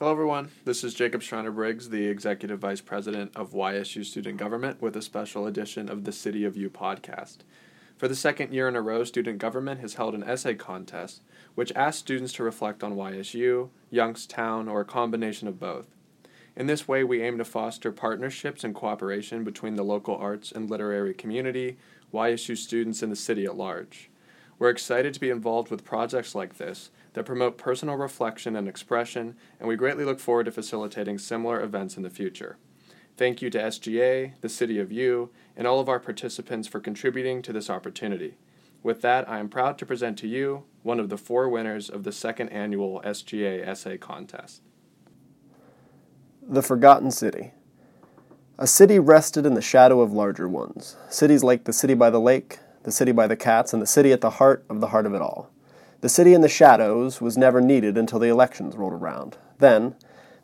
Hello, everyone. This is Jacob Schreiner Briggs, the Executive Vice President of YSU Student Government, with a special edition of the City of You podcast. For the second year in a row, Student Government has held an essay contest which asks students to reflect on YSU, Youngstown, or a combination of both. In this way, we aim to foster partnerships and cooperation between the local arts and literary community, YSU students, and the city at large. We're excited to be involved with projects like this that promote personal reflection and expression, and we greatly look forward to facilitating similar events in the future. Thank you to SGA, the City of U, and all of our participants for contributing to this opportunity. With that, I am proud to present to you one of the four winners of the second annual SGA Essay Contest. The Forgotten City. A city rested in the shadow of larger ones. Cities like the city by the lake, the city by the cats, and the city at the heart of the heart of it all. The city in the shadows was never needed until the elections rolled around. Then,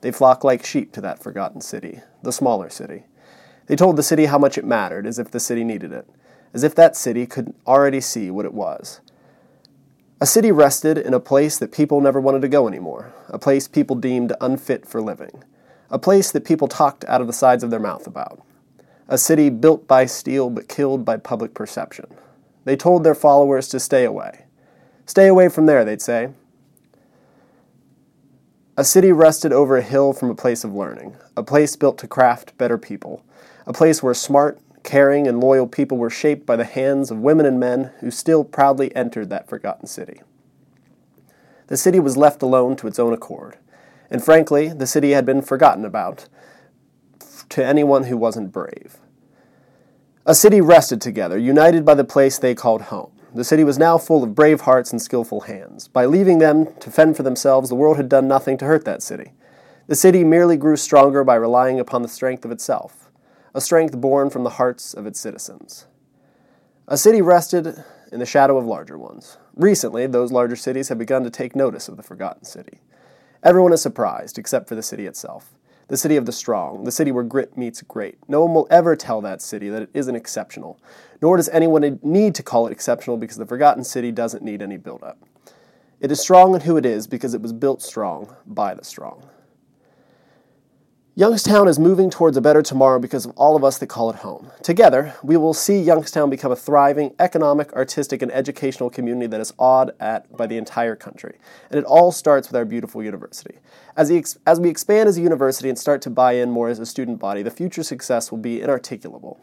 they flocked like sheep to that forgotten city, the smaller city. They told the city how much it mattered, as if the city needed it, as if that city could already see what it was. A city rested in a place that people never wanted to go anymore, a place people deemed unfit for living, a place that people talked out of the sides of their mouth about. A city built by steel but killed by public perception. They told their followers to stay away. Stay away from there, they'd say. A city rested over a hill from a place of learning, a place built to craft better people, a place where smart, caring, and loyal people were shaped by the hands of women and men who still proudly entered that forgotten city. The city was left alone to its own accord, and frankly, the city had been forgotten about to anyone who wasn't brave. A city rested together, united by the place they called home. The city was now full of brave hearts and skillful hands. By leaving them to fend for themselves, the world had done nothing to hurt that city. The city merely grew stronger by relying upon the strength of itself, a strength born from the hearts of its citizens. A city rested in the shadow of larger ones. Recently, those larger cities have begun to take notice of the forgotten city. Everyone is surprised, except for the city itself the city of the strong, the city where grit meets great. No one will ever tell that city that it isn't exceptional, nor does anyone need to call it exceptional because the forgotten city doesn't need any build up. It is strong in who it is because it was built strong by the strong. Youngstown is moving towards a better tomorrow because of all of us that call it home. Together, we will see Youngstown become a thriving economic, artistic, and educational community that is awed at by the entire country. And it all starts with our beautiful university. As, ex- as we expand as a university and start to buy in more as a student body, the future success will be inarticulable.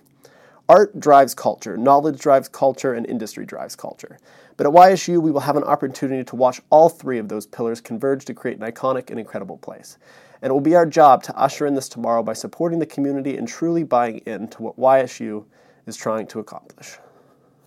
Art drives culture, knowledge drives culture, and industry drives culture. But at YSU, we will have an opportunity to watch all three of those pillars converge to create an iconic and incredible place. And it will be our job to usher in this tomorrow by supporting the community and truly buying into what YSU is trying to accomplish.